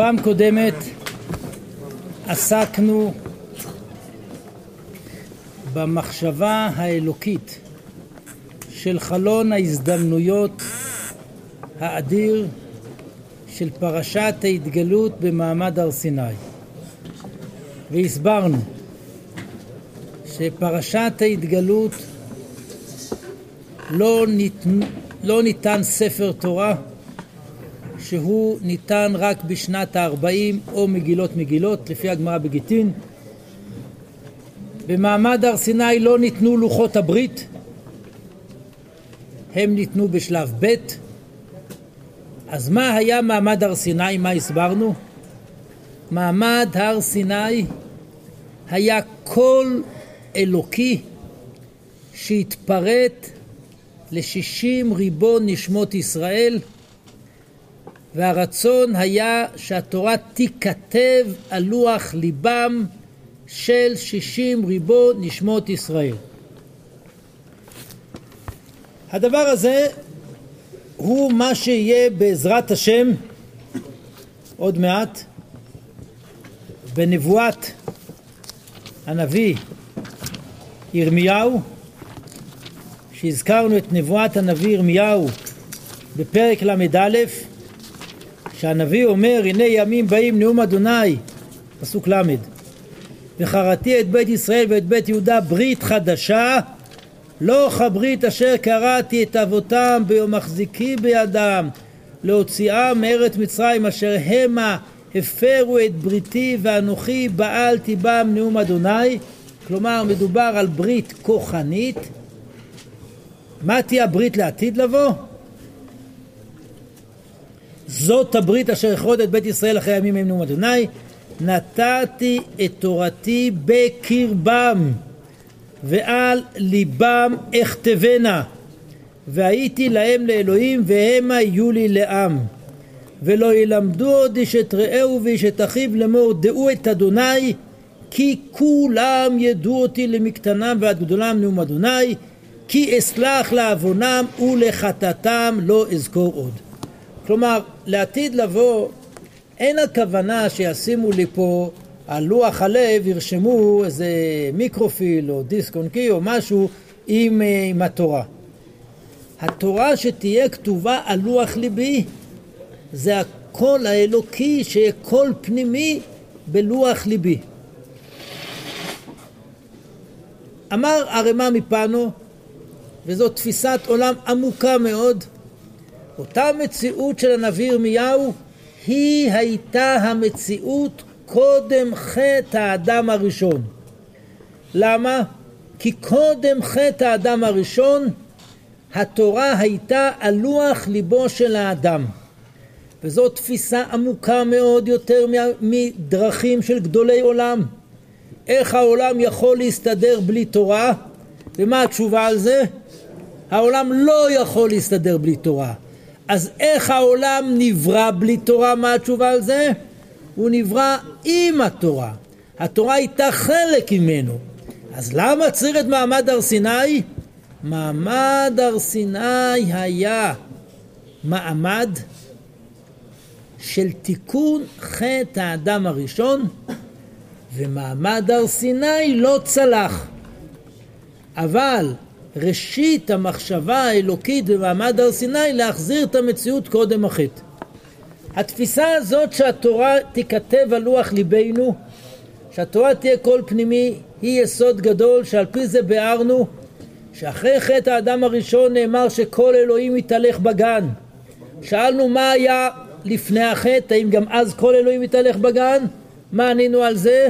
פעם קודמת עסקנו במחשבה האלוקית של חלון ההזדמנויות האדיר של פרשת ההתגלות במעמד הר סיני. והסברנו שפרשת ההתגלות לא ניתן, לא ניתן ספר תורה שהוא ניתן רק בשנת ה-40 או מגילות מגילות לפי הגמרא בגיטין במעמד הר סיני לא ניתנו לוחות הברית הם ניתנו בשלב ב' אז מה היה מעמד הר סיני? מה הסברנו? מעמד הר סיני היה קול אלוקי שהתפרט לשישים ריבון נשמות ישראל והרצון היה שהתורה תיכתב על לוח ליבם של שישים ריבון נשמות ישראל. הדבר הזה הוא מה שיהיה בעזרת השם עוד מעט בנבואת הנביא ירמיהו, שהזכרנו את נבואת הנביא ירמיהו בפרק ל"א, שהנביא אומר הנה ימים באים נאום אדוני, פסוק ל' וחרתי את בית ישראל ואת בית יהודה ברית חדשה לא כברית אשר קראתי את אבותם ביום מחזיקי בידם להוציאם מארץ מצרים אשר המה הפרו את בריתי ואנוכי בעלתי בם נאום אדוני כלומר מדובר על ברית כוחנית. מה תהיה הברית לעתיד לבוא? זאת הברית אשר אכרות את בית ישראל אחרי הימים הם נאום אדוני. נתתי את תורתי בקרבם ועל ליבם אכתבנה. והייתי להם לאלוהים והמה יהיו לי לעם. ולא ילמדו עוד איש את רעהו ואיש את אחיו לאמור דעו את אדוני כי כולם ידעו אותי למקטנם ועד גדולם נאום אדוני כי אסלח לעוונם ולחטאתם לא אזכור עוד. כלומר, לעתיד לבוא אין הכוונה שישימו לי פה על לוח הלב ירשמו איזה מיקרופיל או דיסק אונקי או משהו עם, אה, עם התורה. התורה שתהיה כתובה על לוח ליבי זה הקול האלוקי שיהיה קול פנימי בלוח ליבי. אמר ערימה מפנו, וזו תפיסת עולם עמוקה מאוד, אותה מציאות של הנביא ירמיהו היא הייתה המציאות קודם חטא האדם הראשון. למה? כי קודם חטא האדם הראשון התורה הייתה על לוח ליבו של האדם. וזו תפיסה עמוקה מאוד יותר מדרכים של גדולי עולם. איך העולם יכול להסתדר בלי תורה? ומה התשובה על זה? העולם לא יכול להסתדר בלי תורה. אז איך העולם נברא בלי תורה? מה התשובה על זה? הוא נברא עם התורה. התורה הייתה חלק ממנו. אז למה צריך את מעמד הר סיני? מעמד הר סיני היה מעמד של תיקון חטא האדם הראשון ומעמד הר סיני לא צלח. אבל ראשית המחשבה האלוקית במעמד הר סיני להחזיר את המציאות קודם החטא. התפיסה הזאת שהתורה תיכתב על לוח ליבנו, שהתורה תהיה קול פנימי, היא יסוד גדול שעל פי זה ביארנו שאחרי חטא האדם הראשון נאמר שכל אלוהים יתהלך בגן. שאלנו מה היה לפני החטא, האם גם אז כל אלוהים יתהלך בגן? מה ענינו על זה?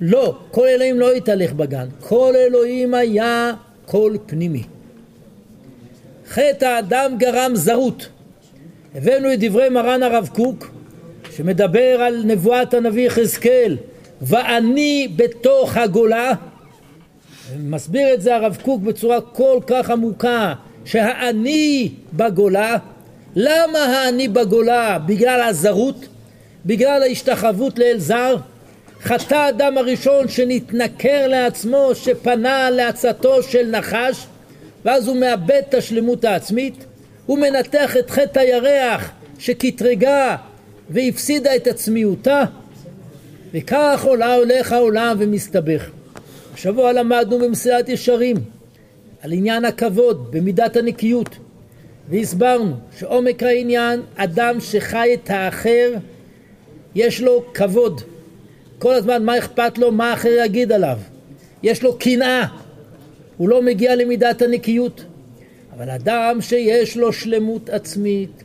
לא, כל אלוהים לא יתהלך בגן, כל אלוהים היה קול פנימי. חטא האדם גרם זרות. הבאנו את דברי מרן הרב קוק שמדבר על נבואת הנביא יחזקאל ואני בתוך הגולה מסביר את זה הרב קוק בצורה כל כך עמוקה שהאני בגולה למה האני בגולה? בגלל הזרות? בגלל ההשתחוות לאל זר? חטא האדם הראשון שנתנכר לעצמו שפנה לעצתו של נחש ואז הוא מאבד את השלמות העצמית הוא מנתח את חטא הירח שקטרגה והפסידה את עצמיותה, וכך עולה הולך העולם ומסתבך. השבוע למדנו במסילת ישרים על עניין הכבוד במידת הנקיות, והסברנו שעומק העניין, אדם שחי את האחר, יש לו כבוד. כל הזמן מה אכפת לו, מה האחר יגיד עליו. יש לו קנאה, הוא לא מגיע למידת הנקיות. אבל אדם שיש לו שלמות עצמית,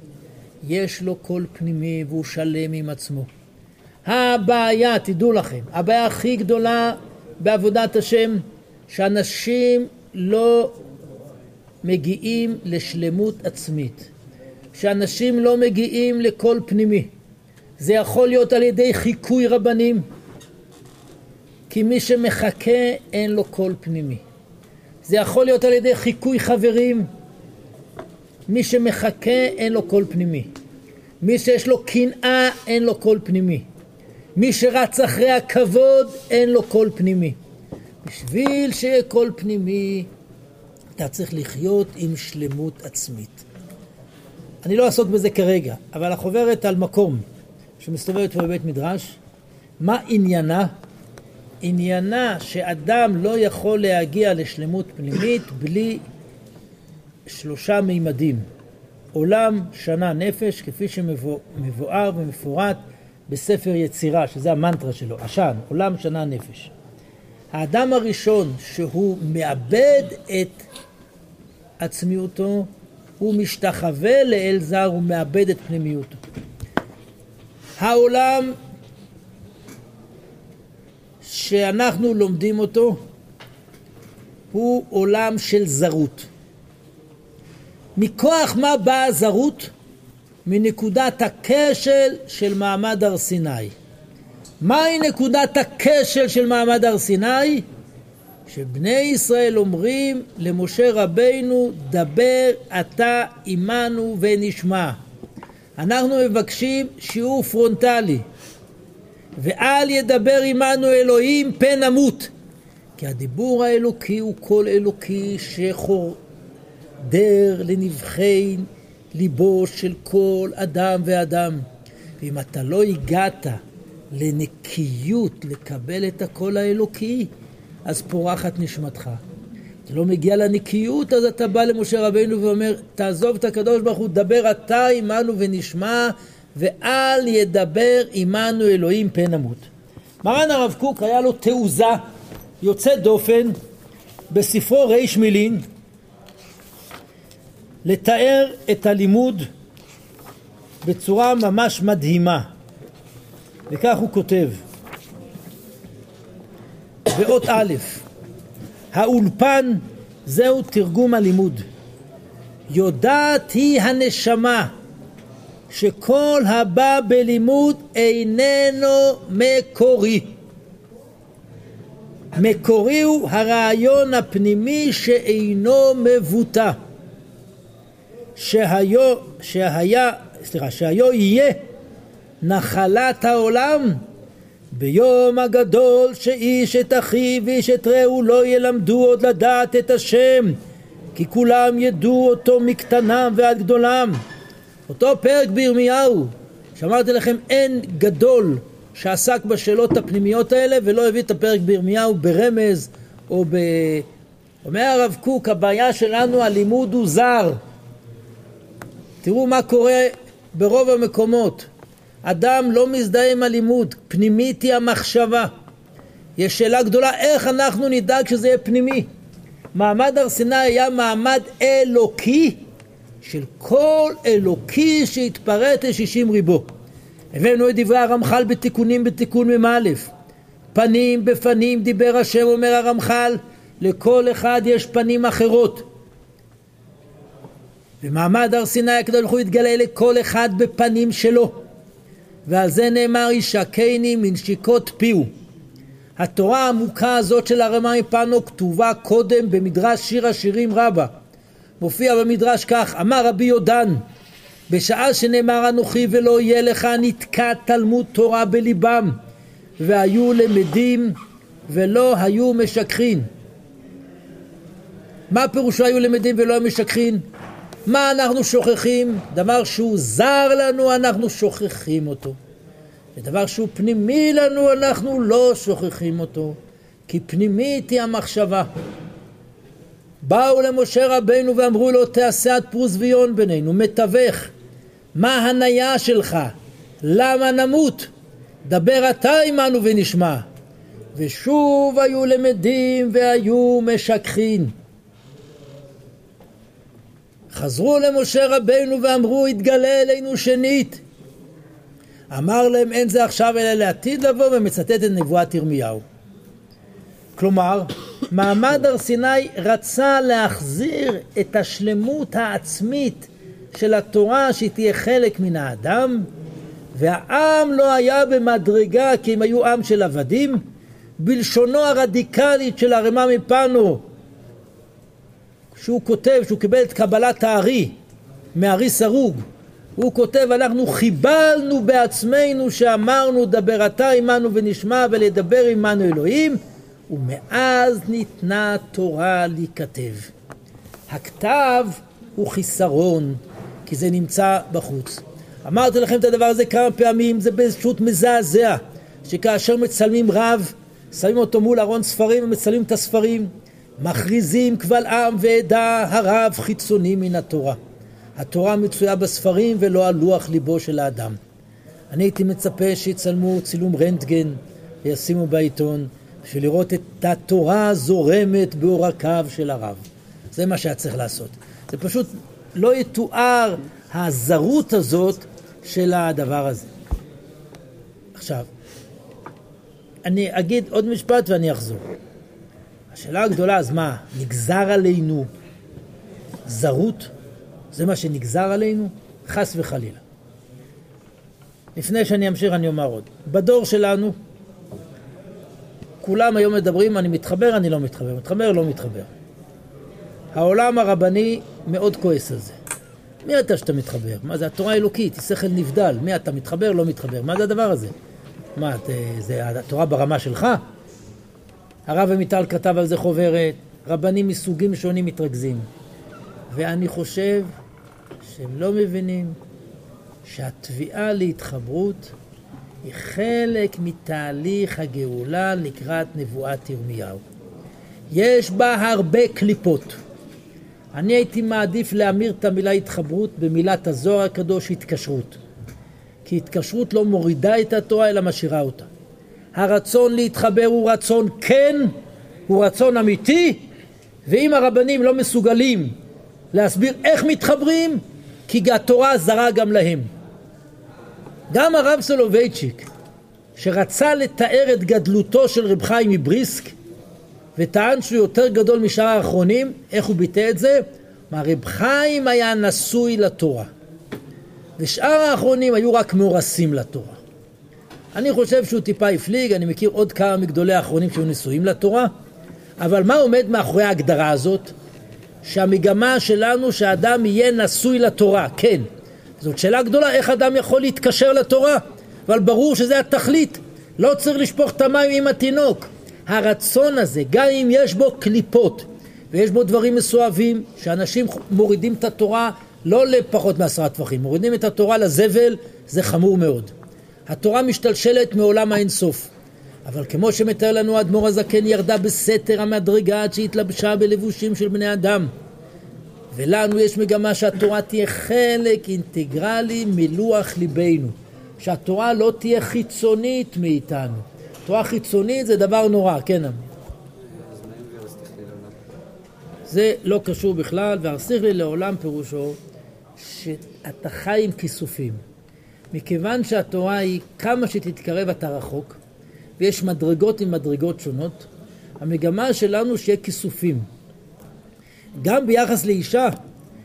יש לו קול פנימי והוא שלם עם עצמו. הבעיה, תדעו לכם, הבעיה הכי גדולה בעבודת השם, שאנשים לא מגיעים לשלמות עצמית, שאנשים לא מגיעים לקול פנימי. זה יכול להיות על ידי חיקוי רבנים, כי מי שמחקה אין לו קול פנימי. זה יכול להיות על ידי חיקוי חברים, מי שמחקה אין לו קול פנימי. מי שיש לו קנאה אין לו קול פנימי. מי שרץ אחרי הכבוד אין לו קול פנימי. בשביל שיהיה קול פנימי אתה צריך לחיות עם שלמות עצמית. אני לא אעסוק בזה כרגע, אבל החוברת על מקום שמסתובבת פה בבית מדרש, מה עניינה? עניינה שאדם לא יכול להגיע לשלמות פנימית בלי שלושה מימדים. עולם, שנה, נפש, כפי שמבואר ומפורט בספר יצירה, שזה המנטרה שלו, עשן, עולם, שנה, נפש. האדם הראשון שהוא מאבד את עצמיותו, הוא משתחווה לאל זר, הוא מאבד את פנימיותו. העולם שאנחנו לומדים אותו הוא עולם של זרות. מכוח מה באה הזרות? מנקודת הכשל של מעמד הר סיני. מהי נקודת הכשל של מעמד הר סיני? שבני ישראל אומרים למשה רבינו, דבר אתה עמנו ונשמע. אנחנו מבקשים שיעור פרונטלי, ואל ידבר עמנו אלוהים פן נמות. כי הדיבור האלוקי הוא קול אלוקי שחודר לנבכי ליבו של כל אדם ואדם. ואם אתה לא הגעת לנקיות לקבל את הקול האלוקי, אז פורחת נשמתך. אתה לא מגיע לנקיות, אז אתה בא למשה רבינו ואומר, תעזוב את הקדוש ברוך הוא, דבר אתה עמנו ונשמע, ואל ידבר עמנו אלוהים פן נמות. מרן הרב קוק היה לו תעוזה יוצאת דופן בספרו ריש מילין, לתאר את הלימוד בצורה ממש מדהימה. וכך הוא כותב, באות א', האולפן זהו תרגום הלימוד. יודעת היא הנשמה שכל הבא בלימוד איננו מקורי. מקורי הוא הרעיון הפנימי שאינו מבוטא. שהיו, שהיה, סליחה, שהיו יהיה נחלת העולם ביום הגדול שאיש את אחיו ואיש את רעהו לא ילמדו עוד לדעת את השם כי כולם ידעו אותו מקטנם ועד גדולם אותו פרק בירמיהו שאמרתי לכם אין גדול שעסק בשאלות הפנימיות האלה ולא הביא את הפרק בירמיהו ברמז או ב... אומר הרב קוק הבעיה שלנו הלימוד הוא זר תראו מה קורה ברוב המקומות. אדם לא מזדהה עם הלימוד, פנימית היא המחשבה. יש שאלה גדולה איך אנחנו נדאג שזה יהיה פנימי. מעמד הר סיני היה מעמד אלוקי של כל אלוקי שהתפרט לשישים ריבו. הבאנו את דברי הרמח"ל בתיקונים בתיקון מ"א. פנים בפנים דיבר השם אומר הרמח"ל לכל אחד יש פנים אחרות במעמד הר סיני הקדוש ברוך הוא התגלה לכל אחד בפנים שלו ועל זה נאמר ישקני מנשיקות פיהו התורה העמוקה הזאת של הרמאי פנו כתובה קודם במדרש שיר השירים רבה מופיע במדרש כך אמר רבי יודן בשעה שנאמר אנוכי ולא יהיה לך נתקע תלמוד תורה בליבם והיו למדים ולא היו משככין מה פירושו היו למדים ולא היו משככין? מה אנחנו שוכחים? דבר שהוא זר לנו, אנחנו שוכחים אותו. ודבר שהוא פנימי לנו, אנחנו לא שוכחים אותו. כי פנימית היא המחשבה. באו למשה רבנו ואמרו לו תעשה עד פרוזביון בינינו, מתווך, מה הניה שלך? למה נמות? דבר אתה עמנו ונשמע. ושוב היו למדים והיו משכחין. חזרו למשה רבנו ואמרו התגלה אלינו שנית. אמר להם אין זה עכשיו אלא לעתיד לבוא ומצטט את נבואת ירמיהו. כלומר, מעמד הר סיני רצה להחזיר את השלמות העצמית של התורה שהיא תהיה חלק מן האדם והעם לא היה במדרגה כי הם היו עם של עבדים. בלשונו הרדיקלית של הרמ"א מפנו שהוא כותב שהוא קיבל את קבלת הארי מארי סרוג הוא כותב אנחנו חיבלנו בעצמנו שאמרנו דבר אתה עמנו ונשמע ולדבר עמנו אלוהים ומאז ניתנה תורה להיכתב. הכתב הוא חיסרון, כי זה נמצא בחוץ. אמרתי לכם את הדבר הזה כמה פעמים, זה פשוט מזעזע, שכאשר מצלמים רב, שמים אותו מול ארון ספרים ומצלמים את הספרים, מכריזים קבל עם ועדה הרב חיצוני מן התורה. התורה מצויה בספרים ולא על לוח ליבו של האדם. אני הייתי מצפה שיצלמו צילום רנטגן וישימו בעיתון בשביל לראות את התורה זורמת בעורקיו של הרב. זה מה שהיה צריך לעשות. זה פשוט לא יתואר הזרות הזאת של הדבר הזה. עכשיו, אני אגיד עוד משפט ואני אחזור. השאלה הגדולה, אז מה, נגזר עלינו זרות? זה מה שנגזר עלינו? חס וחלילה. לפני שאני אמשיך אני אומר עוד. בדור שלנו, כולם היום מדברים, אני מתחבר, אני לא מתחבר, מתחבר, לא מתחבר. העולם הרבני מאוד כועס על זה. מי אתה שאתה מתחבר? מה זה התורה האלוקית, שכל נבדל. מי אתה מתחבר, לא מתחבר? מה זה הדבר הזה? מה, זה התורה ברמה שלך? הרב עמיטל כתב על זה חוברת, רבנים מסוגים שונים מתרכזים. ואני חושב שהם לא מבינים שהתביעה להתחברות היא חלק מתהליך הגאולה לקראת נבואת ירמיהו. יש בה הרבה קליפות. אני הייתי מעדיף להמיר את המילה התחברות במילת הזוהר הקדוש התקשרות. כי התקשרות לא מורידה את התורה אלא משאירה אותה. הרצון להתחבר הוא רצון כן, הוא רצון אמיתי, ואם הרבנים לא מסוגלים להסביר איך מתחברים, כי התורה זרה גם להם. גם הרב סולובייצ'יק, שרצה לתאר את גדלותו של רב חיים מבריסק, וטען שהוא יותר גדול משאר האחרונים, איך הוא ביטא את זה? מה רב חיים היה נשוי לתורה, ושאר האחרונים היו רק מאורסים לתורה. אני חושב שהוא טיפה הפליג, אני מכיר עוד כמה מגדולי האחרונים שהיו נשואים לתורה, אבל מה עומד מאחורי ההגדרה הזאת? שהמגמה שלנו שאדם יהיה נשוי לתורה, כן, זאת שאלה גדולה, איך אדם יכול להתקשר לתורה? אבל ברור שזה התכלית. לא צריך לשפוך את המים עם התינוק. הרצון הזה, גם אם יש בו קליפות ויש בו דברים מסואבים, שאנשים מורידים את התורה לא לפחות מעשרה טפחים, מורידים את התורה לזבל, זה חמור מאוד. התורה משתלשלת מעולם האינסוף. אבל כמו שמתאר לנו האדמו"ר הזקן, ירדה בסתר המדרגה עד שהתלבשה בלבושים של בני אדם. ולנו יש מגמה שהתורה תהיה חלק אינטגרלי מלוח ליבנו. שהתורה לא תהיה חיצונית מאיתנו. תורה חיצונית זה דבר נורא, כן. זה לא קשור בכלל, והרסיך לי לעולם פירושו שאתה חי עם כיסופים. מכיוון שהתורה היא כמה שתתקרב אתה רחוק, ויש מדרגות עם מדרגות שונות, המגמה שלנו שיהיה כיסופים. גם ביחס לאישה,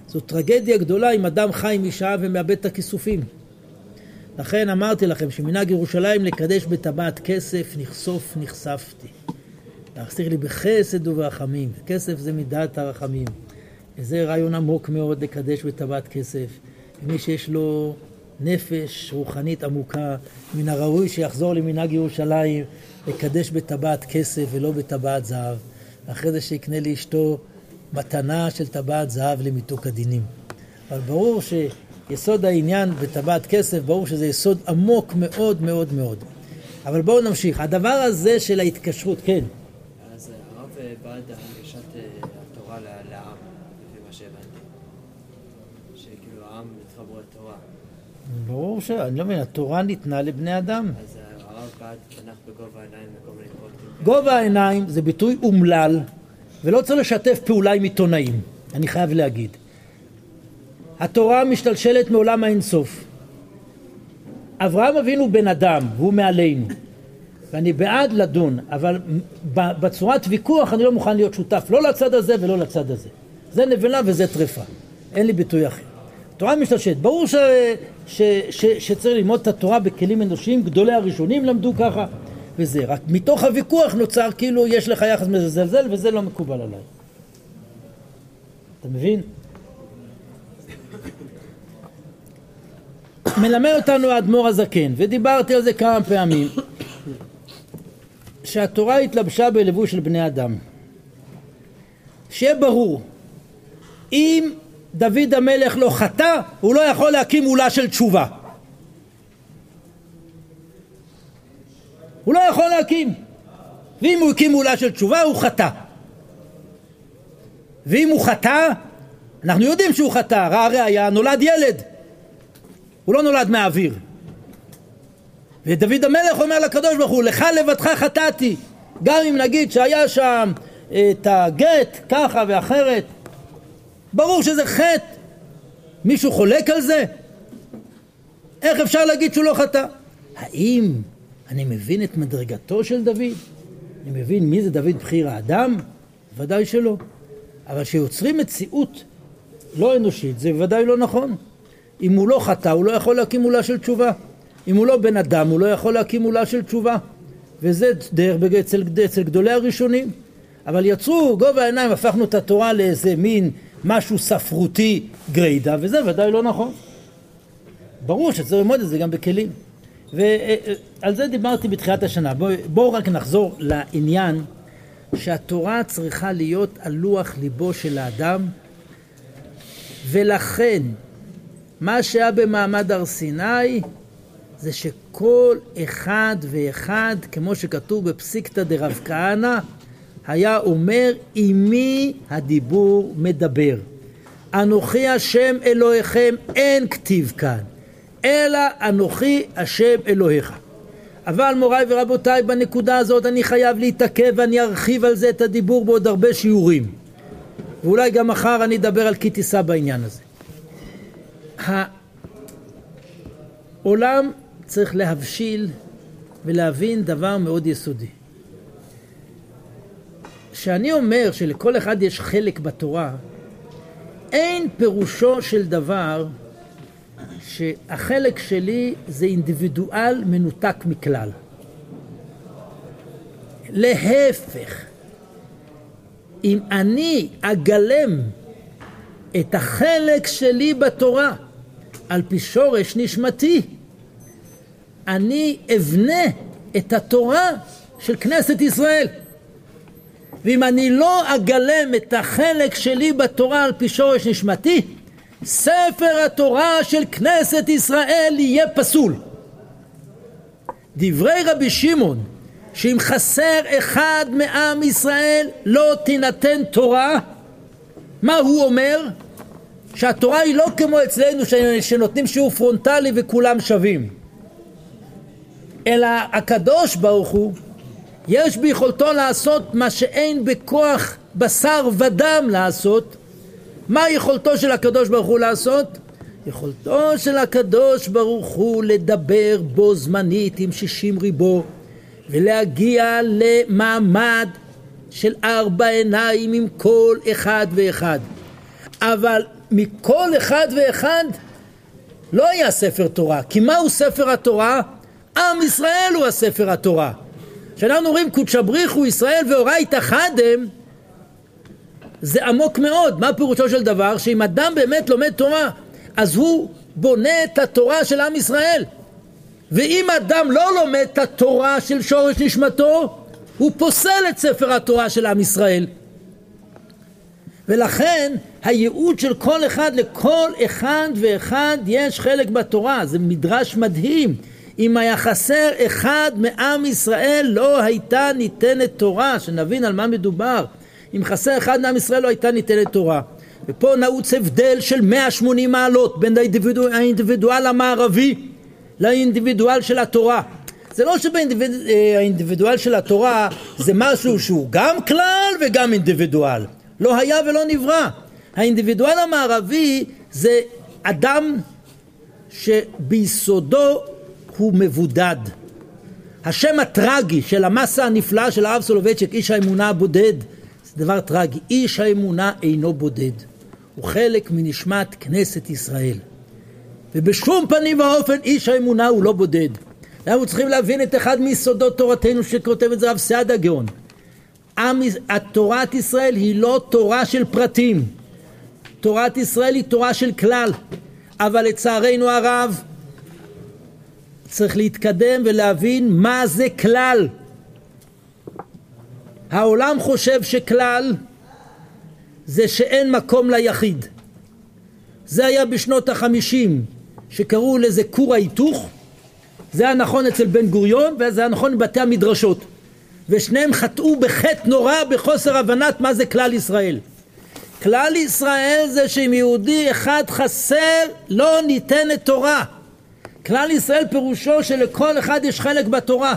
זו טרגדיה גדולה אם אדם חי עם אישה ומאבד את הכיסופים. לכן אמרתי לכם שמנהג ירושלים לקדש בטבעת כסף, נחשוף נחשפתי. להחסיר לי בחסד וברחמים. כסף זה מידת הרחמים. וזה רעיון עמוק מאוד לקדש בטבעת כסף. ומי שיש לו נפש רוחנית עמוקה, מן הראוי שיחזור למנהג ירושלים, לקדש בטבעת כסף ולא בטבעת זהב. אחרי זה שיקנה לאשתו מתנה של טבעת זהב למיתוק הדינים. אבל ברור שיסוד העניין בטבעת כסף, ברור שזה יסוד עמוק מאוד מאוד מאוד. אבל בואו נמשיך. הדבר הזה של ההתקשרות, כן. אז הרב בעד הנגשת אה, התורה לעם, לפי מה שהבנתי. שכאילו העם יתחברו לתורה. ברור ש... אני לא מבין, התורה ניתנה לבני אדם. אז הרב בעד תנ"ך בגובה העיניים וכל מיני. גובה העיניים זה ביטוי אומלל, ולא צריך לשתף פעולה עם עיתונאים, אני חייב להגיד. התורה משתלשלת מעולם האינסוף. אברהם אבינו בן אדם, והוא מעלינו. ואני בעד לדון, אבל בצורת ויכוח אני לא מוכן להיות שותף לא לצד הזה ולא לצד הזה. זה נבלה וזה טרפה. אין לי ביטוי אחר. תורה משתלשלת. ברור ש, ש, ש, שצריך ללמוד את התורה בכלים אנושיים, גדולי הראשונים למדו ככה, וזה. רק מתוך הוויכוח נוצר כאילו יש לך יחס מזלזל וזה לא מקובל עליי. אתה מבין? מלמד אותנו האדמו"ר הזקן, ודיברתי על זה כמה פעמים, שהתורה התלבשה בלבוש של בני אדם. שיהיה ברור, אם דוד המלך לא חטא, הוא לא יכול להקים עולה של תשובה. הוא לא יכול להקים. ואם הוא הקים עולה של תשובה, הוא חטא. ואם הוא חטא, אנחנו יודעים שהוא חטא, הראיה נולד ילד. הוא לא נולד מהאוויר. ודוד המלך אומר לקדוש ברוך הוא, לך לבדך חטאתי. גם אם נגיד שהיה שם את הגט ככה ואחרת, ברור שזה חטא. מישהו חולק על זה? איך אפשר להגיד שהוא לא חטא? האם אני מבין את מדרגתו של דוד? אני מבין מי זה דוד בחיר האדם? ודאי שלא. אבל כשיוצרים מציאות לא אנושית זה ודאי לא נכון. אם הוא לא חטא הוא לא יכול להקים עולה של תשובה. אם הוא לא בן אדם הוא לא יכול להקים עולה של תשובה. וזה דרך אצל, אצל גדולי הראשונים. אבל יצרו גובה העיניים, הפכנו את התורה לאיזה מין משהו ספרותי גרידא, וזה ודאי לא נכון. ברור שצריך ללמוד את זה גם בכלים. ועל זה דיברתי בתחילת השנה. בואו בוא רק נחזור לעניין שהתורה צריכה להיות על לוח ליבו של האדם, ולכן מה שהיה במעמד הר סיני זה שכל אחד ואחד, כמו שכתוב בפסיקתא דרב כהנא, היה אומר עם מי הדיבור מדבר. אנוכי השם אלוהיכם אין כתיב כאן, אלא אנוכי השם אלוהיך. אבל מוריי ורבותיי בנקודה הזאת אני חייב להתעכב ואני ארחיב על זה את הדיבור בעוד הרבה שיעורים ואולי גם מחר אני אדבר על כי תישא בעניין הזה. העולם צריך להבשיל ולהבין דבר מאוד יסודי. כשאני אומר שלכל אחד יש חלק בתורה, אין פירושו של דבר שהחלק שלי זה אינדיבידואל מנותק מכלל. להפך, אם אני אגלם את החלק שלי בתורה על פי שורש נשמתי, אני אבנה את התורה של כנסת ישראל. ואם אני לא אגלם את החלק שלי בתורה על פי שורש נשמתי, ספר התורה של כנסת ישראל יהיה פסול. דברי רבי שמעון, שאם חסר אחד מעם ישראל לא תינתן תורה, מה הוא אומר? שהתורה היא לא כמו אצלנו שנותנים שיעור פרונטלי וכולם שווים, אלא הקדוש ברוך הוא יש ביכולתו לעשות מה שאין בכוח בשר ודם לעשות. מה יכולתו של הקדוש ברוך הוא לעשות? יכולתו של הקדוש ברוך הוא לדבר בו זמנית עם שישים ריבו ולהגיע למעמד של ארבע עיניים עם כל אחד ואחד. אבל מכל אחד ואחד לא היה ספר תורה, כי מהו ספר התורה? עם ישראל הוא הספר התורה. כשאנחנו אומרים קודשא בריחו ישראל ואורייתא חדם זה עמוק מאוד. מה פירושו של דבר? שאם אדם באמת לומד תורה אז הוא בונה את התורה של עם ישראל. ואם אדם לא לומד את התורה של שורש נשמתו הוא פוסל את ספר התורה של עם ישראל. ולכן הייעוד של כל אחד, לכל אחד ואחד יש חלק בתורה, זה מדרש מדהים. אם היה חסר אחד מעם ישראל לא הייתה ניתנת תורה, שנבין על מה מדובר. אם חסר אחד מעם ישראל לא הייתה ניתנת תורה. ופה נעוץ הבדל של 180 מעלות בין האינדיבידואל המערבי לאינדיבידואל של התורה. זה לא שבאינדיבידואל של התורה זה משהו שהוא גם כלל וגם אינדיבידואל. לא היה ולא נברא. האינדיבידואל המערבי זה אדם שביסודו הוא מבודד. השם הטרגי של המסה הנפלאה של הרב סולובייצ'יק, איש האמונה הבודד, דבר טרגי. איש האמונה אינו בודד. הוא חלק מנשמת כנסת ישראל. ובשום פנים ואופן איש האמונה הוא לא בודד. אנחנו צריכים להבין את אחד מיסודות תורתנו שכותב את זה רב סעדה גאון. התורת ישראל היא לא תורה של פרטים. תורת ישראל היא תורה של כלל. אבל לצערנו הרב צריך להתקדם ולהבין מה זה כלל. העולם חושב שכלל זה שאין מקום ליחיד. זה היה בשנות החמישים שקראו לזה כור ההיתוך, זה היה נכון אצל בן גוריון וזה היה נכון בבתי המדרשות ושניהם חטאו בחטא נורא בחוסר הבנת מה זה כלל ישראל. כלל ישראל זה שאם יהודי אחד חסר לא ניתנת תורה. כלל ישראל פירושו שלכל אחד יש חלק בתורה.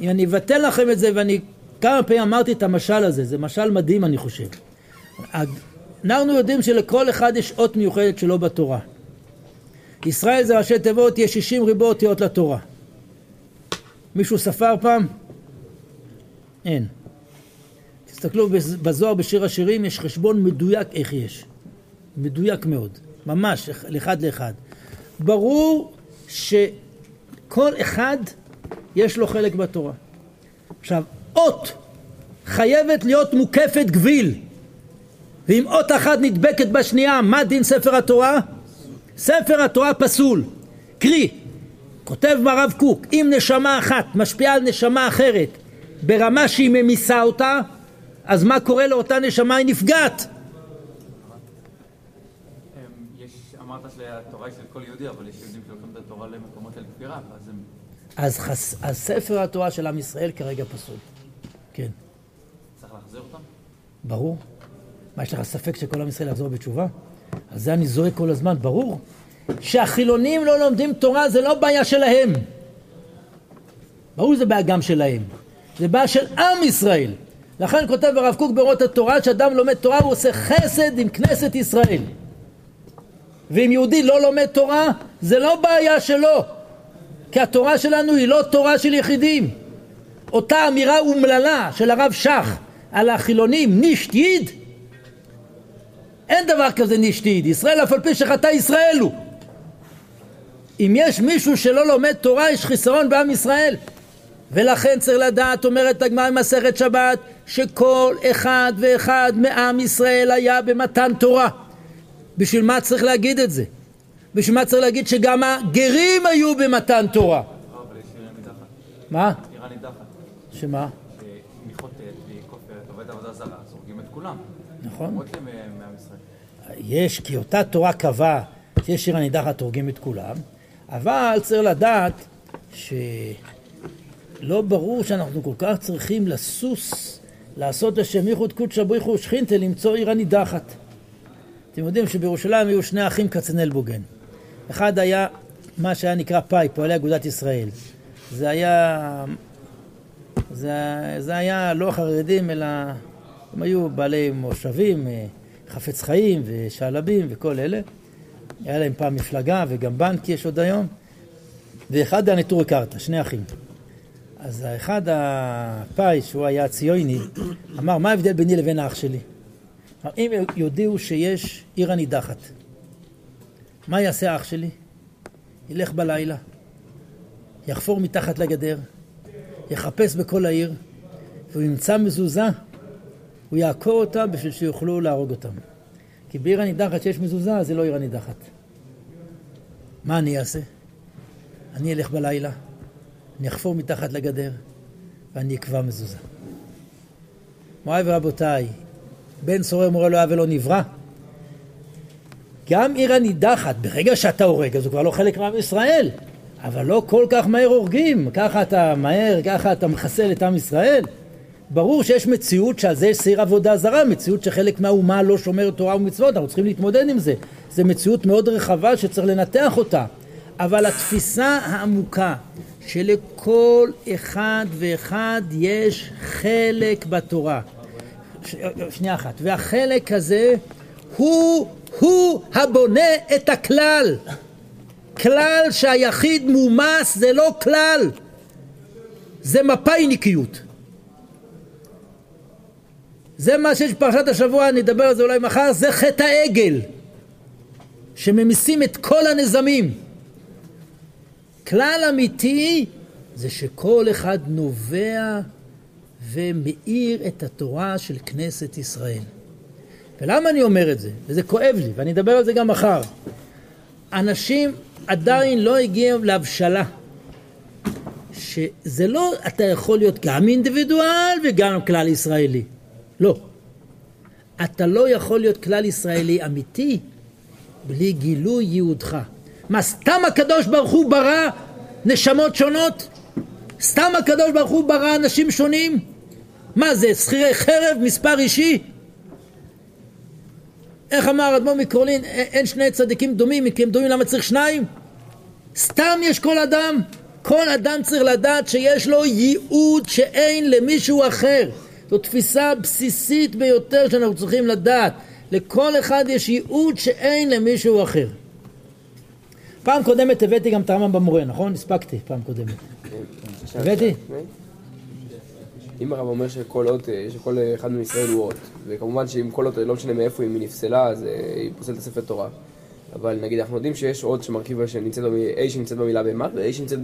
אם אני אבטל לכם את זה ואני כמה פעמים אמרתי את המשל הזה, זה משל מדהים אני חושב. אנחנו יודעים שלכל אחד יש אות מיוחדת שלו בתורה. ישראל זה ראשי תיבות, יש 60 ריבו אותיות לתורה. מישהו ספר פעם? אין. תסתכלו בזוהר בשיר השירים, יש חשבון מדויק איך יש. מדויק מאוד. ממש, לאחד לאחד. ברור שכל אחד יש לו חלק בתורה. עכשיו, אות חייבת להיות מוקפת גביל. ואם אות אחת נדבקת בשנייה, מה דין ספר התורה? ספר התורה פסול. קרי, כותב מרב קוק, אם נשמה אחת משפיעה על נשמה אחרת ברמה שהיא ממיסה אותה, אז מה קורה לאותה נשמה? היא נפגעת. אמרת שהתורה היא של כל יהודי, אבל יש יהודים שלוקחים את התורה למקומות של כפירה, אז הם... אז, חס... אז ספר התורה של עם ישראל כרגע פסול. כן. צריך להחזיר אותם? ברור. מה, יש לך ספק שכל עם ישראל יחזור בתשובה? על זה אני זועק כל הזמן, ברור. שהחילונים לא לומדים תורה זה לא בעיה שלהם. ברור שזה בעיה גם שלהם. זה בעיה של עם ישראל. לכן כותב הרב קוק באורות התורה שאדם לומד תורה הוא עושה חסד עם כנסת ישראל. ואם יהודי לא לומד תורה זה לא בעיה שלו. כי התורה שלנו היא לא תורה של יחידים. אותה אמירה אומללה של הרב שך על החילונים, נישט ייד, אין דבר כזה נשתיד, ישראל אף על פי שחטא ישראל הוא. אם יש מישהו שלא לומד תורה, יש חיסרון בעם ישראל. ולכן צריך לדעת, אומרת הגמרא במסכת שבת, שכל אחד ואחד מעם ישראל היה במתן תורה. בשביל מה צריך להגיד את זה? בשביל מה צריך להגיד שגם הגרים היו במתן תורה? מה? שמה? נכון. יש, כי אותה תורה קבעה שיש שיר הנידחת הורגים את כולם, אבל צריך לדעת שלא ברור שאנחנו כל כך צריכים לסוס לעשות השם ייחוד קודשא בריחו ושכינתה למצוא עיר הנידחת. אתם יודעים שבירושלים היו שני אחים כצנלבוגן. אחד היה מה שהיה נקרא פאי, פועלי אגודת ישראל. זה היה, זה, זה היה לא חרדים אלא הם היו בעלי מושבים, אה, חפץ חיים ושעלבים וכל אלה. היה להם פעם מפלגה וגם בנק יש עוד היום. ואחד היה נטורי קרתא, שני אחים. אז האחד הפאי, שהוא היה ציוני, אמר, מה ההבדל ביני לבין האח שלי? אם יודיעו שיש עיר הנידחת, מה יעשה האח שלי? ילך בלילה, יחפור מתחת לגדר, יחפש בכל העיר, והוא ימצא מזוזה, הוא יעקור אותה בשביל שיוכלו להרוג אותם. כי בעיר הנידחת שיש מזוזה, זה לא עיר הנידחת. מה אני אעשה? אני אלך בלילה, אני אחפור מתחת לגדר, ואני אקבע מזוזה. מוריי ורבותיי, בן סורר מורה לא היה ולא נברא. גם עיר הנידחת, ברגע שאתה הורג, אז הוא כבר לא חלק מעם ישראל. אבל לא כל כך מהר הורגים, ככה אתה מהר, ככה אתה מחסל את עם ישראל. ברור שיש מציאות שעל זה יש סיר עבודה זרה, מציאות שחלק מהאומה לא שומר תורה ומצוות, אנחנו צריכים להתמודד עם זה. זו מציאות מאוד רחבה שצריך לנתח אותה. אבל התפיסה העמוקה שלכל אחד ואחד יש חלק בתורה. ש... שנייה אחת. והחלק הזה הוא, הוא הבונה את הכלל. כלל שהיחיד מומס זה לא כלל, זה מפאיניקיות. זה מה שיש בפרשת השבוע, נדבר על זה אולי מחר, זה חטא העגל, שממיסים את כל הנזמים. כלל אמיתי זה שכל אחד נובע ומאיר את התורה של כנסת ישראל. ולמה אני אומר את זה? וזה כואב לי, ואני אדבר על זה גם מחר. אנשים עדיין לא הגיעו להבשלה. שזה לא, אתה יכול להיות גם אינדיבידואל וגם כלל ישראלי. לא. אתה לא יכול להיות כלל ישראלי אמיתי בלי גילוי ייעודך. מה, סתם הקדוש ברוך הוא ברא נשמות שונות? סתם הקדוש ברוך הוא ברא אנשים שונים? מה זה, שכירי חרב, מספר אישי? איך אמר אדמו"ר מקרולין, אין שני צדיקים דומים, כי הם דומים למה צריך שניים? סתם יש כל אדם. כל אדם צריך לדעת שיש לו ייעוד שאין למישהו אחר. זו תפיסה בסיסית ביותר שאנחנו צריכים לדעת. לכל אחד יש ייעוד שאין למישהו אחר. פעם קודמת הבאתי גם את הרמב"ם במורה, נכון? הספקתי פעם קודמת. הבאתי? אם הרב אומר שכל אות, שכל אחד מישראל הוא אות, וכמובן שאם כל אות, לא משנה מאיפה, אם היא נפסלה, אז היא פוסלת את הספר תורה. אבל נגיד אנחנו יודעים שיש אות שמרכיב שנמצאת, A שנמצאת במילה בהמה ו-A שנמצאת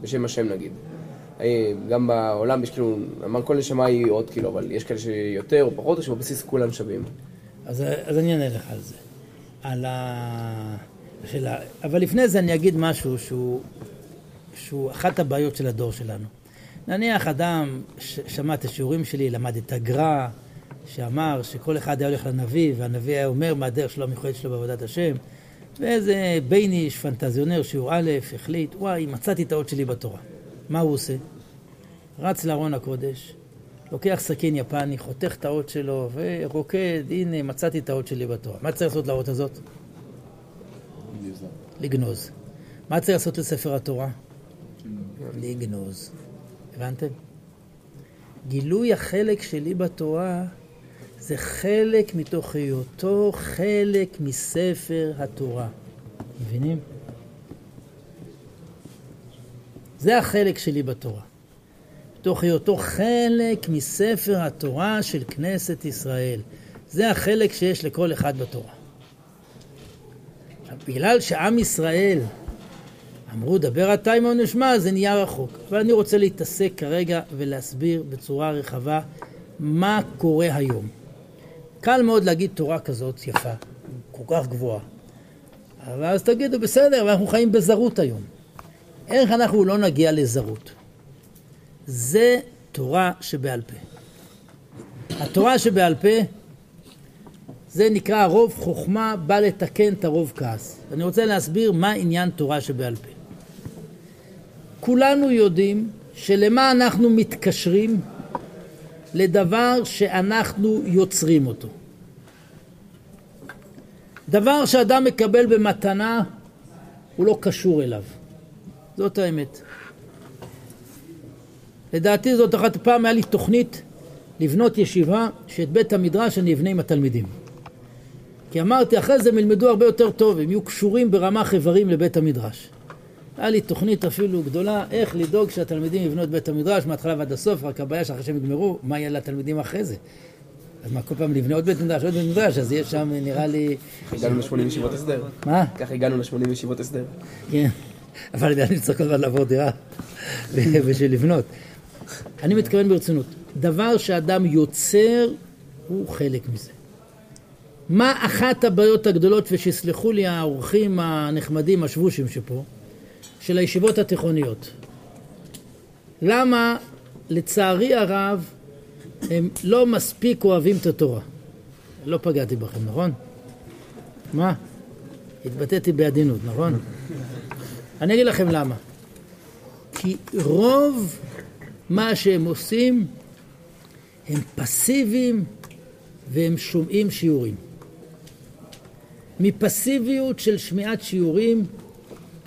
בשם השם נגיד. גם בעולם יש כאילו, אמר כל נשמה היא אות כאילו, אבל יש כאלה שיותר או פחות, או שבבסיס כולם שווים. אז, אז אני אענה לך על זה. על השאלה. אבל לפני זה אני אגיד משהו שהוא, שהוא אחת הבעיות של הדור שלנו. נניח אדם שמע את השיעורים שלי, למד את הגר"א, שאמר שכל אחד היה הולך לנביא, והנביא היה אומר מה הדרך שלו המיוחדת שלו בעבודת השם, ואיזה בייניש, פנטזיונר, שיעור א', החליט, וואי, מצאתי את האות שלי בתורה. מה הוא עושה? רץ לארון הקודש, לוקח סכין יפני, חותך את האות שלו, ורוקד, הנה, מצאתי את האות שלי בתורה. מה צריך לעשות לאות הזאת? לגנוז. מה צריך לעשות לספר התורה? לגנוז. הבנתם? גילוי החלק שלי בתורה זה חלק מתוך היותו חלק מספר התורה. מבינים? זה החלק שלי בתורה. מתוך היותו חלק מספר התורה של כנסת ישראל. זה החלק שיש לכל אחד בתורה. בגלל שעם ישראל אמרו דבר אתה עם נשמע, זה נהיה רחוק. אבל אני רוצה להתעסק כרגע ולהסביר בצורה רחבה מה קורה היום. קל מאוד להגיד תורה כזאת יפה, כל כך גבוהה. אבל אז תגידו, בסדר, אנחנו חיים בזרות היום. איך אנחנו לא נגיע לזרות? זה תורה שבעל פה. התורה שבעל פה זה נקרא הרוב חוכמה בא לתקן את הרוב כעס. אני רוצה להסביר מה עניין תורה שבעל פה. כולנו יודעים שלמה אנחנו מתקשרים לדבר שאנחנו יוצרים אותו. דבר שאדם מקבל במתנה, הוא לא קשור אליו. זאת האמת. לדעתי זאת אחת פעם היה לי תוכנית לבנות ישיבה שאת בית המדרש אני אבנה עם התלמידים. כי אמרתי, אחרי זה הם ילמדו הרבה יותר טוב, הם יהיו קשורים ברמ"ח איברים לבית המדרש. היה לי תוכנית אפילו גדולה, איך לדאוג שהתלמידים יבנו את בית המדרש מההתחלה ועד הסוף, רק הבעיה שאחרי שהם יגמרו, מה יהיה לתלמידים אחרי זה? אז מה, כל פעם לבנה עוד בית מדרש, עוד בית מדרש, אז יהיה שם, נראה לי... הגענו ל-80 ישיבות הסדר. מה? ככה הגענו ל-80 ישיבות הסדר. כן, אבל אני צריך כל הזמן לעבור דירה בשביל לבנות. אני מתכוון ברצינות, דבר שאדם יוצר הוא חלק מזה. מה אחת הבעיות הגדולות, ושיסלחו לי האורחים הנחמדים, השבושים שפה, של הישיבות התיכוניות. למה, לצערי הרב, הם לא מספיק אוהבים את התורה. לא פגעתי בכם, נכון? מה? התבטאתי בעדינות, נכון? אני אגיד לכם למה. כי רוב מה שהם עושים, הם פסיביים והם שומעים שיעורים. מפסיביות של שמיעת שיעורים,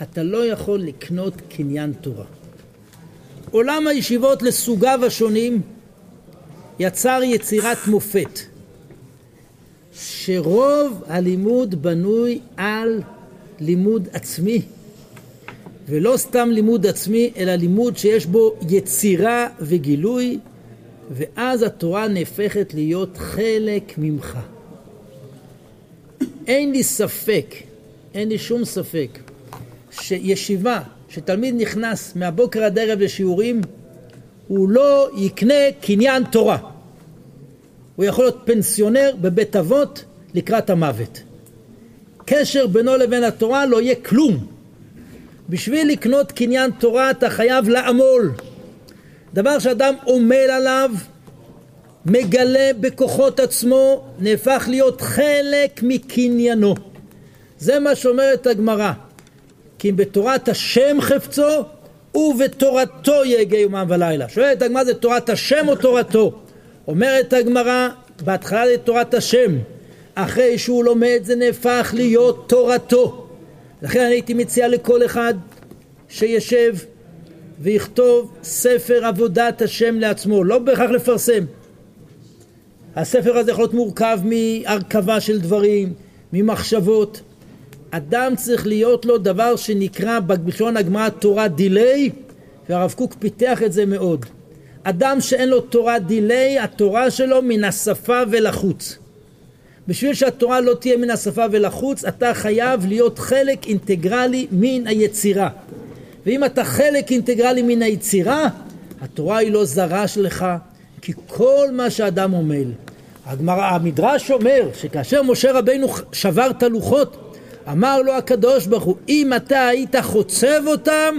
אתה לא יכול לקנות קניין תורה. עולם הישיבות לסוגיו השונים יצר יצירת מופת, שרוב הלימוד בנוי על לימוד עצמי, ולא סתם לימוד עצמי, אלא לימוד שיש בו יצירה וגילוי, ואז התורה נהפכת להיות חלק ממך. אין לי ספק, אין לי שום ספק, שישיבה, שתלמיד נכנס מהבוקר עד ערב לשיעורים, הוא לא יקנה קניין תורה. הוא יכול להיות פנסיונר בבית אבות לקראת המוות. קשר בינו לבין התורה לא יהיה כלום. בשביל לקנות קניין תורה אתה חייב לעמול. דבר שאדם עמל עליו, מגלה בכוחות עצמו, נהפך להיות חלק מקניינו. זה מה שאומרת הגמרא. כי אם בתורת השם חפצו, ובתורתו יהגה יומם ולילה. שואלת הגמרא זה תורת השם או תורתו? אומרת הגמרא, בהתחלה זה תורת השם, אחרי שהוא לומד זה נהפך להיות תורתו. לכן אני הייתי מציע לכל אחד שישב ויכתוב ספר עבודת השם לעצמו, לא בהכרח לפרסם. הספר הזה יכול להיות מורכב מהרכבה של דברים, ממחשבות. אדם צריך להיות לו דבר שנקרא בלשון הגמרא תורה דיליי, והרב קוק פיתח את זה מאוד. אדם שאין לו תורה דיליי, התורה שלו מן השפה ולחוץ. בשביל שהתורה לא תהיה מן השפה ולחוץ, אתה חייב להיות חלק אינטגרלי מן היצירה. ואם אתה חלק אינטגרלי מן היצירה, התורה היא לא זרה שלך, כי כל מה שאדם עמל. הגמרא, המדרש אומר שכאשר משה רבינו שבר את הלוחות, אמר לו הקדוש ברוך הוא, אם אתה היית חוצב אותם,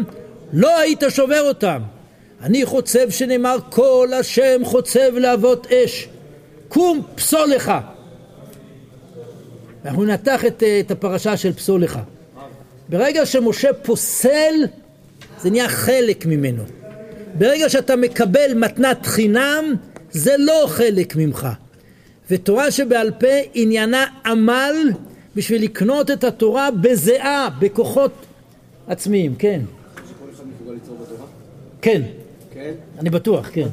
לא היית שובר אותם. אני חוצב שנאמר כל השם חוצב להבות אש. קום פסול לך. אנחנו נתח את, את הפרשה של פסול לך. ברגע שמשה פוסל, זה נהיה חלק ממנו. ברגע שאתה מקבל מתנת חינם, זה לא חלק ממך. ותורה שבעל פה עניינה עמל בשביל לקנות את התורה בזיעה, בכוחות עצמיים, כן. כן, כן? אני בטוח, כן.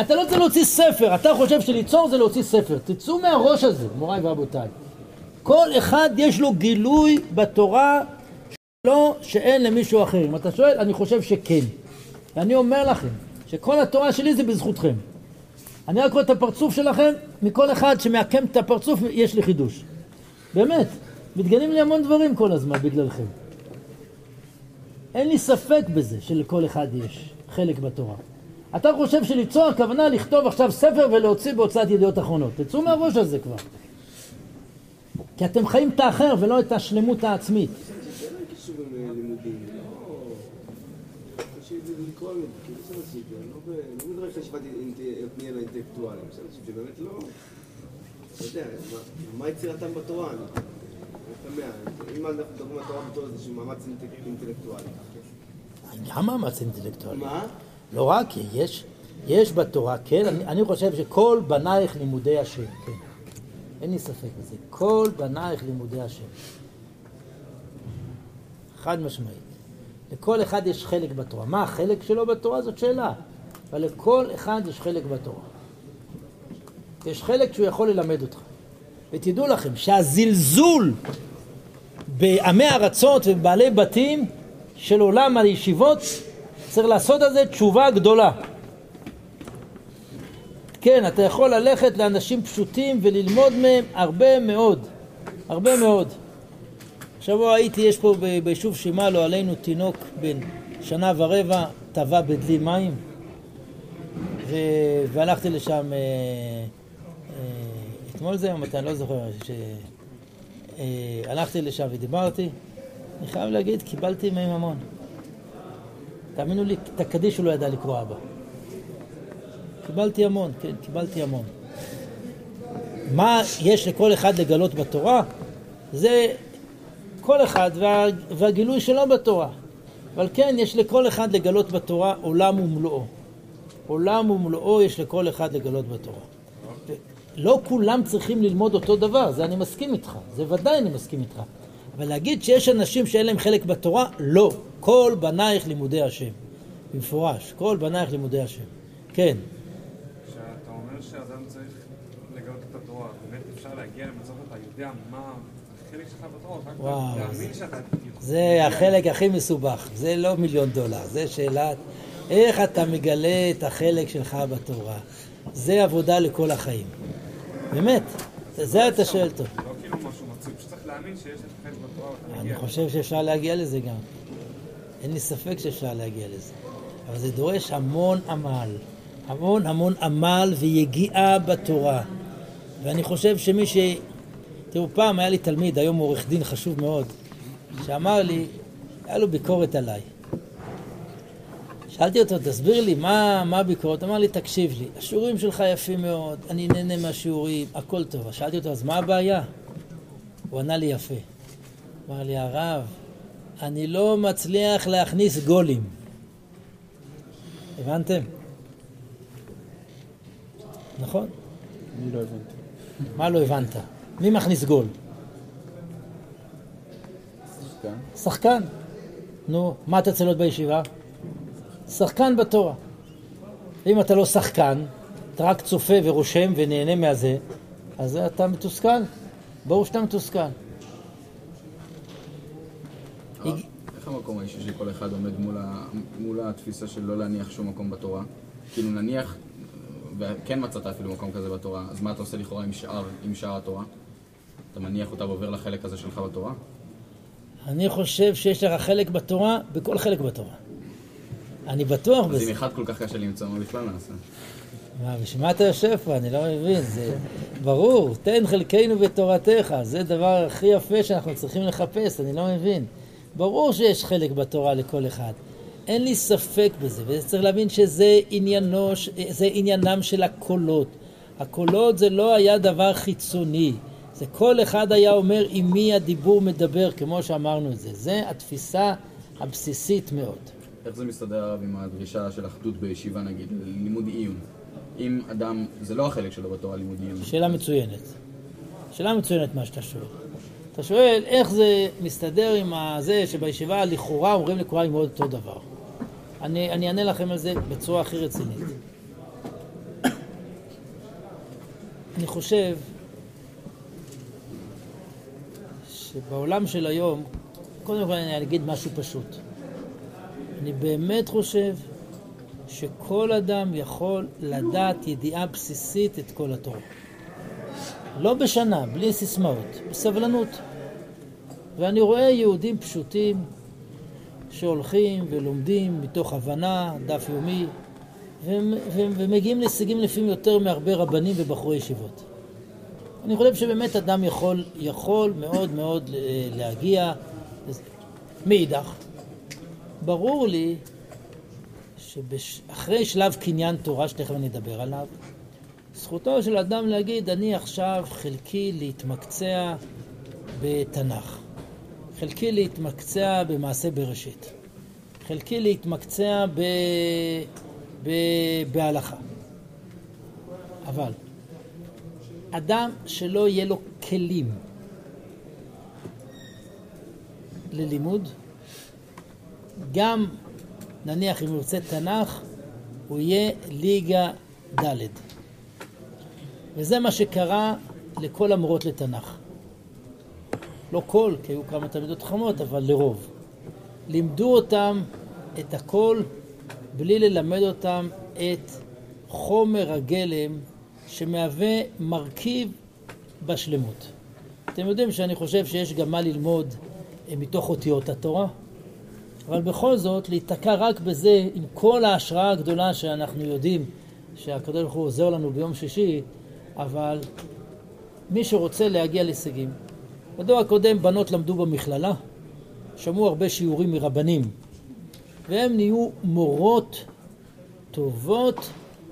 אתה לא צריך להוציא ספר, אתה חושב שליצור זה להוציא ספר. תצאו מהראש הזה, מוריי ורבותיי. כל אחד יש לו גילוי בתורה שלו שאין למישהו אחר. אם אתה שואל, אני חושב שכן. ואני אומר לכם, שכל התורה שלי זה בזכותכם. אני רק רואה את הפרצוף שלכם, מכל אחד שמעקם את הפרצוף יש לי חידוש. באמת, מתגלים לי המון דברים כל הזמן בגללכם. אין לי ספק בזה שלכל אחד יש חלק בתורה. אתה חושב שליצור הכוונה לכתוב עכשיו ספר ולהוציא בהוצאת ידיעות אחרונות. תצאו מהראש הזה כבר. כי אתם חיים את האחר ולא את השלמות העצמית. זה לא קישור ללימודים, לא... קשה לקרוא לזה, כאילו זה אנשים, אני לא לא מדבר חשיבת פנייה לאינטלקטואלים, יש אנשים שבאמת לא... אתה יודע, מה- מה יצירתם בתורה? אני אני תמה, אם אנחנו מדברים על התורה בתור איזשהו מאמץ אינטל- אינטלקטואלי. גם מאמץ אינטלקטואלי. מה? לא רק, יש, יש בתורה, כן, אני, אני חושב שכל בנייך לימודי השם, כן. אין לי ספק בזה. כל בנייך לימודי השם. חד משמעית. לכל אחד יש חלק בתורה. מה החלק שלו בתורה זאת שאלה, אבל לכל אחד יש חלק בתורה. יש חלק שהוא יכול ללמד אותך. ותדעו לכם שהזלזול בעמי ארצות ובעלי בתים של עולם הישיבות צריך לעשות על זה תשובה גדולה. כן, אתה יכול ללכת לאנשים פשוטים וללמוד מהם הרבה מאוד, הרבה מאוד. השבוע הייתי, יש פה ביישוב לא עלינו תינוק בן שנה ורבע, טבע בדלי מים, ו... והלכתי לשם, אה, אה, אתמול זה היום, אני לא זוכר, ש... אה, הלכתי לשם ודיברתי, אני חייב להגיד, קיבלתי מהם המון. תאמינו לי, את הקדיש הוא לא ידע לקרוא אבא. קיבלתי המון, כן, קיבלתי המון. מה יש לכל אחד לגלות בתורה? זה כל אחד וה, והגילוי שלו בתורה. אבל כן, יש לכל אחד לגלות בתורה עולם ומלואו. עולם ומלואו יש לכל אחד לגלות בתורה. לא כולם צריכים ללמוד אותו דבר, זה אני מסכים איתך, זה ודאי אני מסכים איתך. אבל להגיד שיש אנשים שאין להם חלק בתורה, לא. כל בנייך לימודי השם. במפורש, כל בנייך לימודי השם. כן. כשאתה אומר שאדם צריך לגלות את התורה, באמת אפשר להגיע למצב שאתה יודע מה וואו. זה החלק הכי מסובך, זה לא מיליון דולר, זה שאלת איך אתה מגלה את החלק שלך בתורה. זה עבודה לכל החיים. באמת, זה אתה שואל טוב. לא כאילו אני. חושב שאפשר להגיע לזה גם. אין לי ספק שאפשר להגיע לזה. אבל זה דורש המון עמל. המון המון עמל ויגיעה בתורה. ואני חושב שמי ש... תראו, פעם היה לי תלמיד, היום הוא עורך דין חשוב מאוד, שאמר לי, היה לו ביקורת עליי. שאלתי אותו, תסביר לי, מה, מה הביקורת? אמר לי, תקשיב לי, השיעורים שלך יפים מאוד, אני נהנה מהשיעורים, הכל טוב. שאלתי אותו, אז מה הבעיה? הוא ענה לי יפה. אמר לי, הרב, אני לא מצליח להכניס גולים. הבנתם? נכון? אני לא הבנתי. מה לא הבנת? מי מכניס גול? שחקן. נו, מה אתה צריך להיות בישיבה? שחקן בתורה. אם אתה לא שחקן, אתה רק צופה ורושם ונהנה מהזה, אז אתה מתוסכל. ברור שאתה מתוסכל. איך המקום האישי של כל אחד עומד מול, ה... מול התפיסה של לא להניח שום מקום בתורה? כאילו נניח, וכן מצאת אפילו מקום כזה בתורה, אז מה אתה עושה לכאורה עם שאר, עם שאר התורה? אתה מניח אותה ועובר לחלק הזה שלך בתורה? אני חושב שיש לך חלק בתורה, בכל חלק בתורה. אני בטוח אז בזה. אם אחד כל כך קשה למצוא, מה בכלל נעשה? מה, בשביל מה אתה יושב פה? אני לא מבין. זה ברור, תן חלקנו בתורתך. זה הדבר הכי יפה שאנחנו צריכים לחפש, אני לא מבין. ברור שיש חלק בתורה לכל אחד. אין לי ספק בזה, וצריך להבין שזה עניינו, זה עניינם של הקולות. הקולות זה לא היה דבר חיצוני. זה כל אחד היה אומר עם מי הדיבור מדבר, כמו שאמרנו את זה. זה התפיסה הבסיסית מאוד. איך זה מסתדר הרב עם הדרישה של אחדות בישיבה נגיד, לימוד עיון? אם אדם, זה לא החלק שלו בתורה לימוד עיון. שאלה מצוינת. שאלה מצוינת מה שאתה שואל. אתה שואל איך זה מסתדר עם זה שבישיבה לכאורה אומרים לכולם ללמוד אותו דבר. אני, אני אענה לכם על זה בצורה הכי רצינית. אני חושב שבעולם של היום, קודם כל אני אגיד משהו פשוט. אני באמת חושב שכל אדם יכול לדעת ידיעה בסיסית את כל התורה. לא בשנה, בלי סיסמאות, בסבלנות. ואני רואה יהודים פשוטים שהולכים ולומדים מתוך הבנה, דף יומי, והם- והם- ומגיעים להישגים לפעמים יותר מהרבה רבנים ובחורי ישיבות. אני חושב שבאמת אדם יכול, יכול מאוד מאוד אה, להגיע. מאידך, ברור לי שאחרי שלב קניין תורה, שתכף אני אדבר עליו, זכותו של אדם להגיד, אני עכשיו חלקי להתמקצע בתנ"ך, חלקי להתמקצע במעשה בראשית, חלקי להתמקצע ב... ב... בהלכה. אבל אדם שלא יהיה לו כלים ללימוד, גם נניח אם הוא רוצה תנ"ך, הוא יהיה ליגה ד'. וזה מה שקרה לכל המורות לתנ"ך. לא כל, כי היו כמה תלמידות חכמות, אבל לרוב. לימדו אותם את הכל בלי ללמד אותם את חומר הגלם שמהווה מרכיב בשלמות. אתם יודעים שאני חושב שיש גם מה ללמוד אה, מתוך אותיות התורה, אבל בכל זאת להיתקע רק בזה עם כל ההשראה הגדולה שאנחנו יודעים שהקדוש ברוך הוא עוזר לנו ביום שישי, אבל מי שרוצה להגיע להישגים, בדור הקודם בנות למדו במכללה, שמעו הרבה שיעורים מרבנים, והם נהיו מורות טובות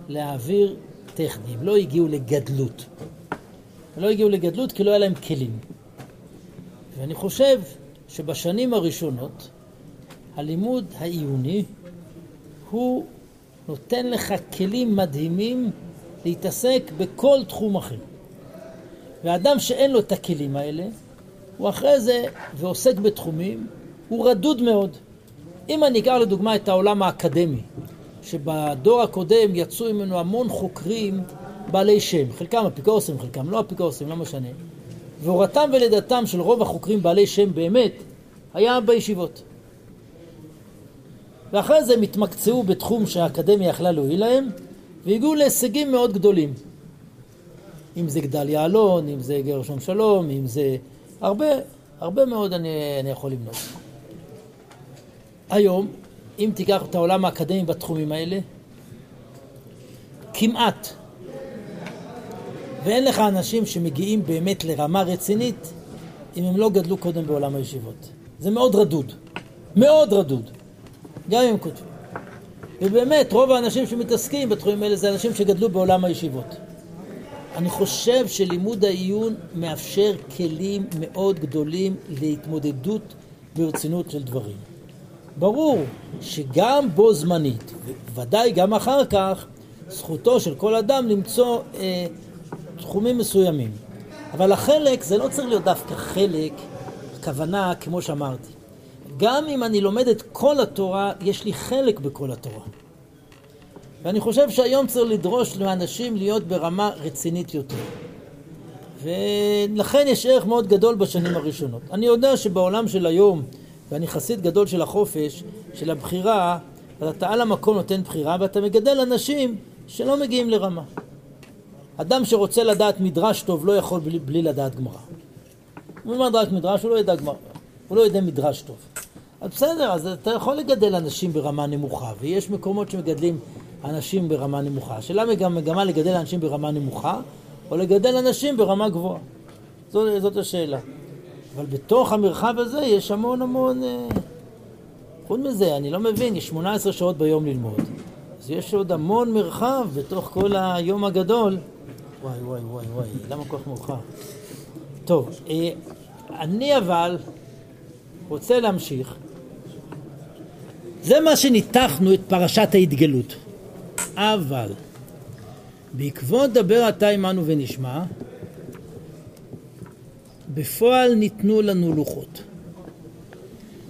להעביר טכניים, לא הגיעו לגדלות. ולא הגיעו לגדלות כי לא היה להם כלים. ואני חושב שבשנים הראשונות הלימוד העיוני הוא נותן לך כלים מדהימים להתעסק בכל תחום אחר. ואדם שאין לו את הכלים האלה, הוא אחרי זה, ועוסק בתחומים, הוא רדוד מאוד. אם אני אקח לדוגמה את העולם האקדמי, שבדור הקודם יצאו ממנו המון חוקרים בעלי שם, חלקם אפיקורסים, חלקם לא אפיקורסים, לא משנה. והורתם ולידתם של רוב החוקרים בעלי שם באמת היה בישיבות. ואחרי זה הם התמקצעו בתחום שהאקדמיה יכלה להועיל להם, והגיעו להישגים מאוד גדולים. אם זה גדליה אלון, אם זה גרשון שלום, אם זה... הרבה, הרבה מאוד אני, אני יכול למנות. היום, אם תיקח את העולם האקדמי בתחומים האלה, כמעט, ואין לך אנשים שמגיעים באמת לרמה רצינית אם הם לא גדלו קודם בעולם הישיבות. זה מאוד רדוד, מאוד רדוד, גם אם כותבים. ובאמת, רוב האנשים שמתעסקים בתחומים האלה זה אנשים שגדלו בעולם הישיבות. אני חושב שלימוד העיון מאפשר כלים מאוד גדולים להתמודדות ברצינות של דברים. ברור שגם בו זמנית, ודאי גם אחר כך, זכותו של כל אדם למצוא אה, תחומים מסוימים. אבל החלק, זה לא צריך להיות דווקא חלק, הכוונה, כמו שאמרתי. גם אם אני לומד את כל התורה, יש לי חלק בכל התורה. ואני חושב שהיום צריך לדרוש לאנשים להיות ברמה רצינית יותר. ולכן יש ערך מאוד גדול בשנים הראשונות. אני יודע שבעולם של היום, ואני חסיד גדול של החופש, של הבחירה, אז אתה על המקום נותן בחירה ואתה מגדל אנשים שלא מגיעים לרמה. אדם שרוצה לדעת מדרש טוב לא יכול בלי, בלי לדעת גמרא. הוא ילמד רק מדרש, הוא לא ידע גמרא, הוא לא יודע מדרש טוב. אז בסדר, אז אתה יכול לגדל אנשים ברמה נמוכה, ויש מקומות שמגדלים אנשים ברמה נמוכה. השאלה היא מגמה לגדל אנשים ברמה נמוכה, או לגדל אנשים ברמה גבוהה. זאת, זאת השאלה. אבל בתוך המרחב הזה יש המון המון... אה, חוץ מזה, אני לא מבין, יש 18 שעות ביום ללמוד. אז יש עוד המון מרחב בתוך כל היום הגדול. וואי, וואי, וואי, וואי, למה כל כך מאוחר? טוב, אה, אני אבל רוצה להמשיך. זה מה שניתחנו את פרשת ההתגלות. אבל בעקבות דבר אתה עמנו ונשמע, בפועל ניתנו לנו לוחות.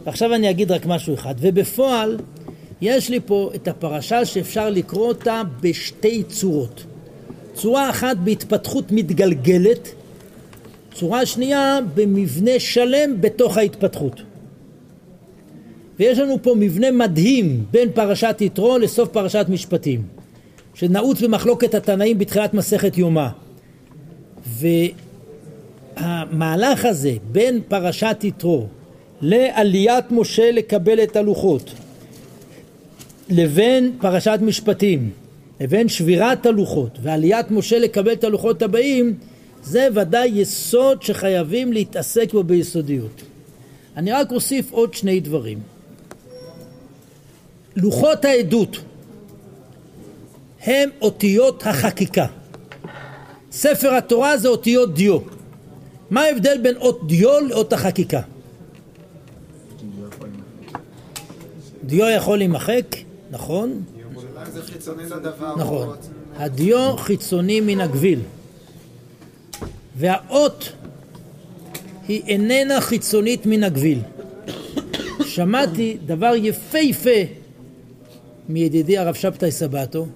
ועכשיו אני אגיד רק משהו אחד, ובפועל יש לי פה את הפרשה שאפשר לקרוא אותה בשתי צורות. צורה אחת בהתפתחות מתגלגלת, צורה שנייה במבנה שלם בתוך ההתפתחות. ויש לנו פה מבנה מדהים בין פרשת יתרו לסוף פרשת משפטים, שנעוץ במחלוקת התנאים בתחילת מסכת יומא. והמהלך הזה בין פרשת יתרו לעליית משה לקבל את הלוחות לבין פרשת משפטים לבין שבירת הלוחות ועליית משה לקבל את הלוחות הבאים זה ודאי יסוד שחייבים להתעסק בו ביסודיות. אני רק אוסיף עוד שני דברים. לוחות העדות הם אותיות החקיקה. ספר התורה זה אותיות דיו. מה ההבדל בין אות דיו לאות החקיקה? דיו יכול להימחק, נכון? נכון. הדיו חיצוני מן הגביל. והאות היא איננה חיצונית מן הגביל. שמעתי דבר יפהפה מידידי הרב שבתאי סבטו,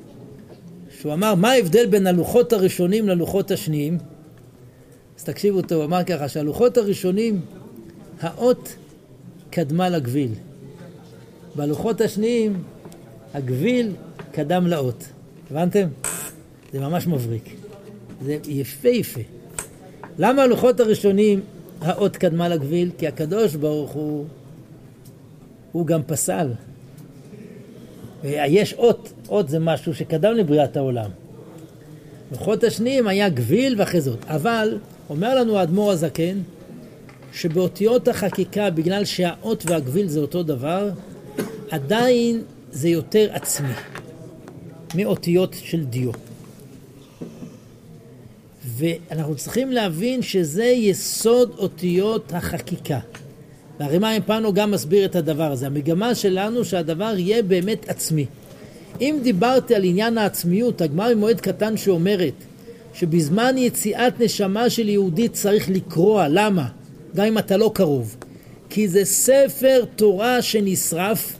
שהוא אמר מה ההבדל בין הלוחות הראשונים ללוחות השניים? אז תקשיבו טוב, הוא אמר ככה שהלוחות הראשונים, האות קדמה לגביל. בלוחות השניים, הגביל קדם לאות. הבנתם? זה ממש מבריק. זה יפהפה. למה הלוחות הראשונים האות קדמה לגביל? כי הקדוש ברוך הוא, הוא גם פסל. יש אות, אות זה משהו שקדם לבריאת העולם. לוחות השניים היה גביל ואחרי זאת. אבל, אומר לנו האדמו"ר הזקן, שבאותיות החקיקה, בגלל שהאות והגביל זה אותו דבר, עדיין זה יותר עצמי מאותיות של דיו. ואנחנו צריכים להבין שזה יסוד אותיות החקיקה. והרימה פנו גם מסביר את הדבר הזה. המגמה שלנו שהדבר יהיה באמת עצמי. אם דיברתי על עניין העצמיות, הגמרא ממועד קטן שאומרת שבזמן יציאת נשמה של יהודי צריך לקרוע, למה? גם אם אתה לא קרוב. כי זה ספר תורה שנשרף,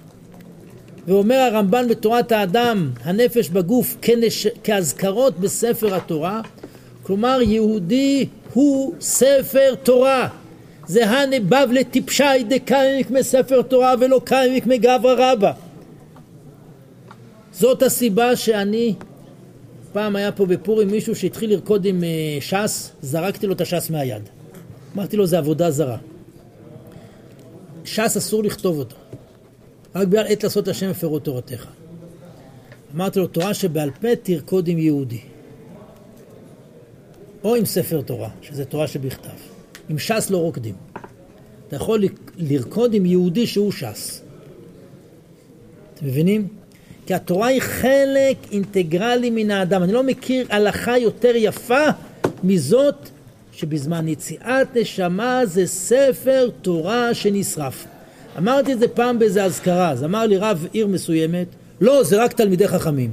ואומר הרמב"ן בתורת האדם, הנפש בגוף כנש... כאזכרות בספר התורה, כלומר יהודי הוא ספר תורה. זה הנבבלה טיפשי דקיימיק מספר תורה ולא קיימיק מגברא רבא. זאת הסיבה שאני, פעם היה פה בפורים מישהו שהתחיל לרקוד עם אה, ש"ס, זרקתי לו את הש"ס מהיד. אמרתי לו, זה עבודה זרה. ש"ס אסור לכתוב אותו. רק בגלל עת לעשות השם הפרו תורתך. אמרתי לו, תורה שבעל פה תרקוד עם יהודי. או עם ספר תורה, שזה תורה שבכתב. עם ש"ס לא רוקדים. אתה יכול לרקוד עם יהודי שהוא ש"ס. אתם מבינים? כי התורה היא חלק אינטגרלי מן האדם. אני לא מכיר הלכה יותר יפה מזאת שבזמן יציאת נשמה זה ספר תורה שנשרף. אמרתי את זה פעם באיזה אזכרה, אז אמר לי רב עיר מסוימת, לא, זה רק תלמידי חכמים.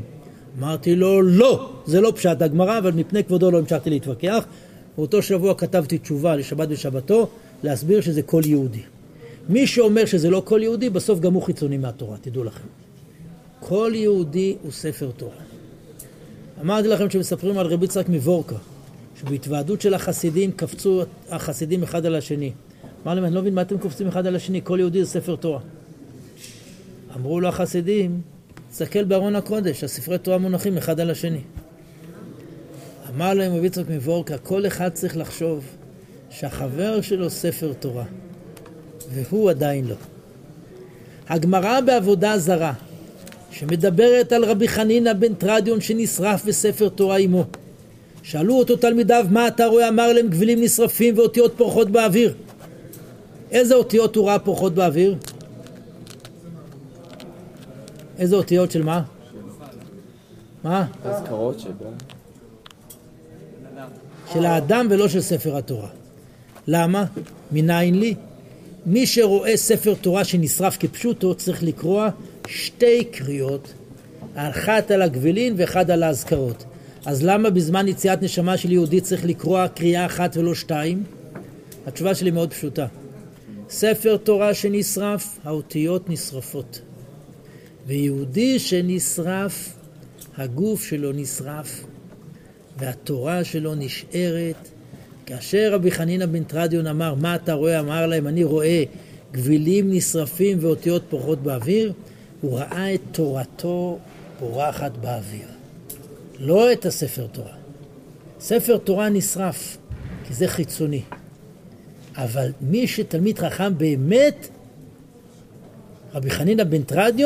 אמרתי לו, לא, זה לא פשט הגמרא, אבל מפני כבודו לא המשכתי להתווכח. באותו שבוע כתבתי תשובה לשבת ושבתו, להסביר שזה כל יהודי. מי שאומר שזה לא כל יהודי, בסוף גם הוא חיצוני מהתורה, תדעו לכם. כל יהודי הוא ספר תורה. אמרתי לכם שמספרים על רבי יצחק מוורקה, שבהתוועדות של החסידים קפצו החסידים אחד על השני. אמר להם, אני לא מבין מה אתם קופצים אחד על השני, כל יהודי זה ספר תורה. אמרו לו החסידים, תסתכל בארון הקודש, הספרי תורה מונחים אחד על השני. אמר להם רבי יצחק מוורקה, כל אחד צריך לחשוב שהחבר שלו ספר תורה, והוא עדיין לא. הגמרא בעבודה זרה, שמדברת על רבי חנינא בן טרדיון שנשרף בספר תורה עמו. שאלו אותו תלמידיו, מה אתה רואה? אמר להם, גבילים נשרפים ואותיות פורחות באוויר. איזה אותיות הוא ראה פורחות באוויר? איזה אותיות של מה? מה? אזכרות שבה. של האדם ולא של ספר התורה. למה? מניין לי? מי שרואה ספר תורה שנשרף כפשוטו צריך לקרוע שתי קריאות, אחת על הגבלין ואחד על האזכרות. אז למה בזמן יציאת נשמה של יהודי צריך לקרוע קריאה אחת ולא שתיים? התשובה שלי מאוד פשוטה. ספר תורה שנשרף, האותיות נשרפות. ויהודי שנשרף, הגוף שלו נשרף, והתורה שלו נשארת. כאשר רבי חנינא בן טרדיון אמר, מה אתה רואה? אמר להם, אני רואה גבילים נשרפים ואותיות פורחות באוויר. הוא ראה את תורתו פורחת באוויר. לא את הספר תורה. ספר תורה נשרף, כי זה חיצוני. אבל מי שתלמיד חכם באמת, רבי חנינא בן טרדיו,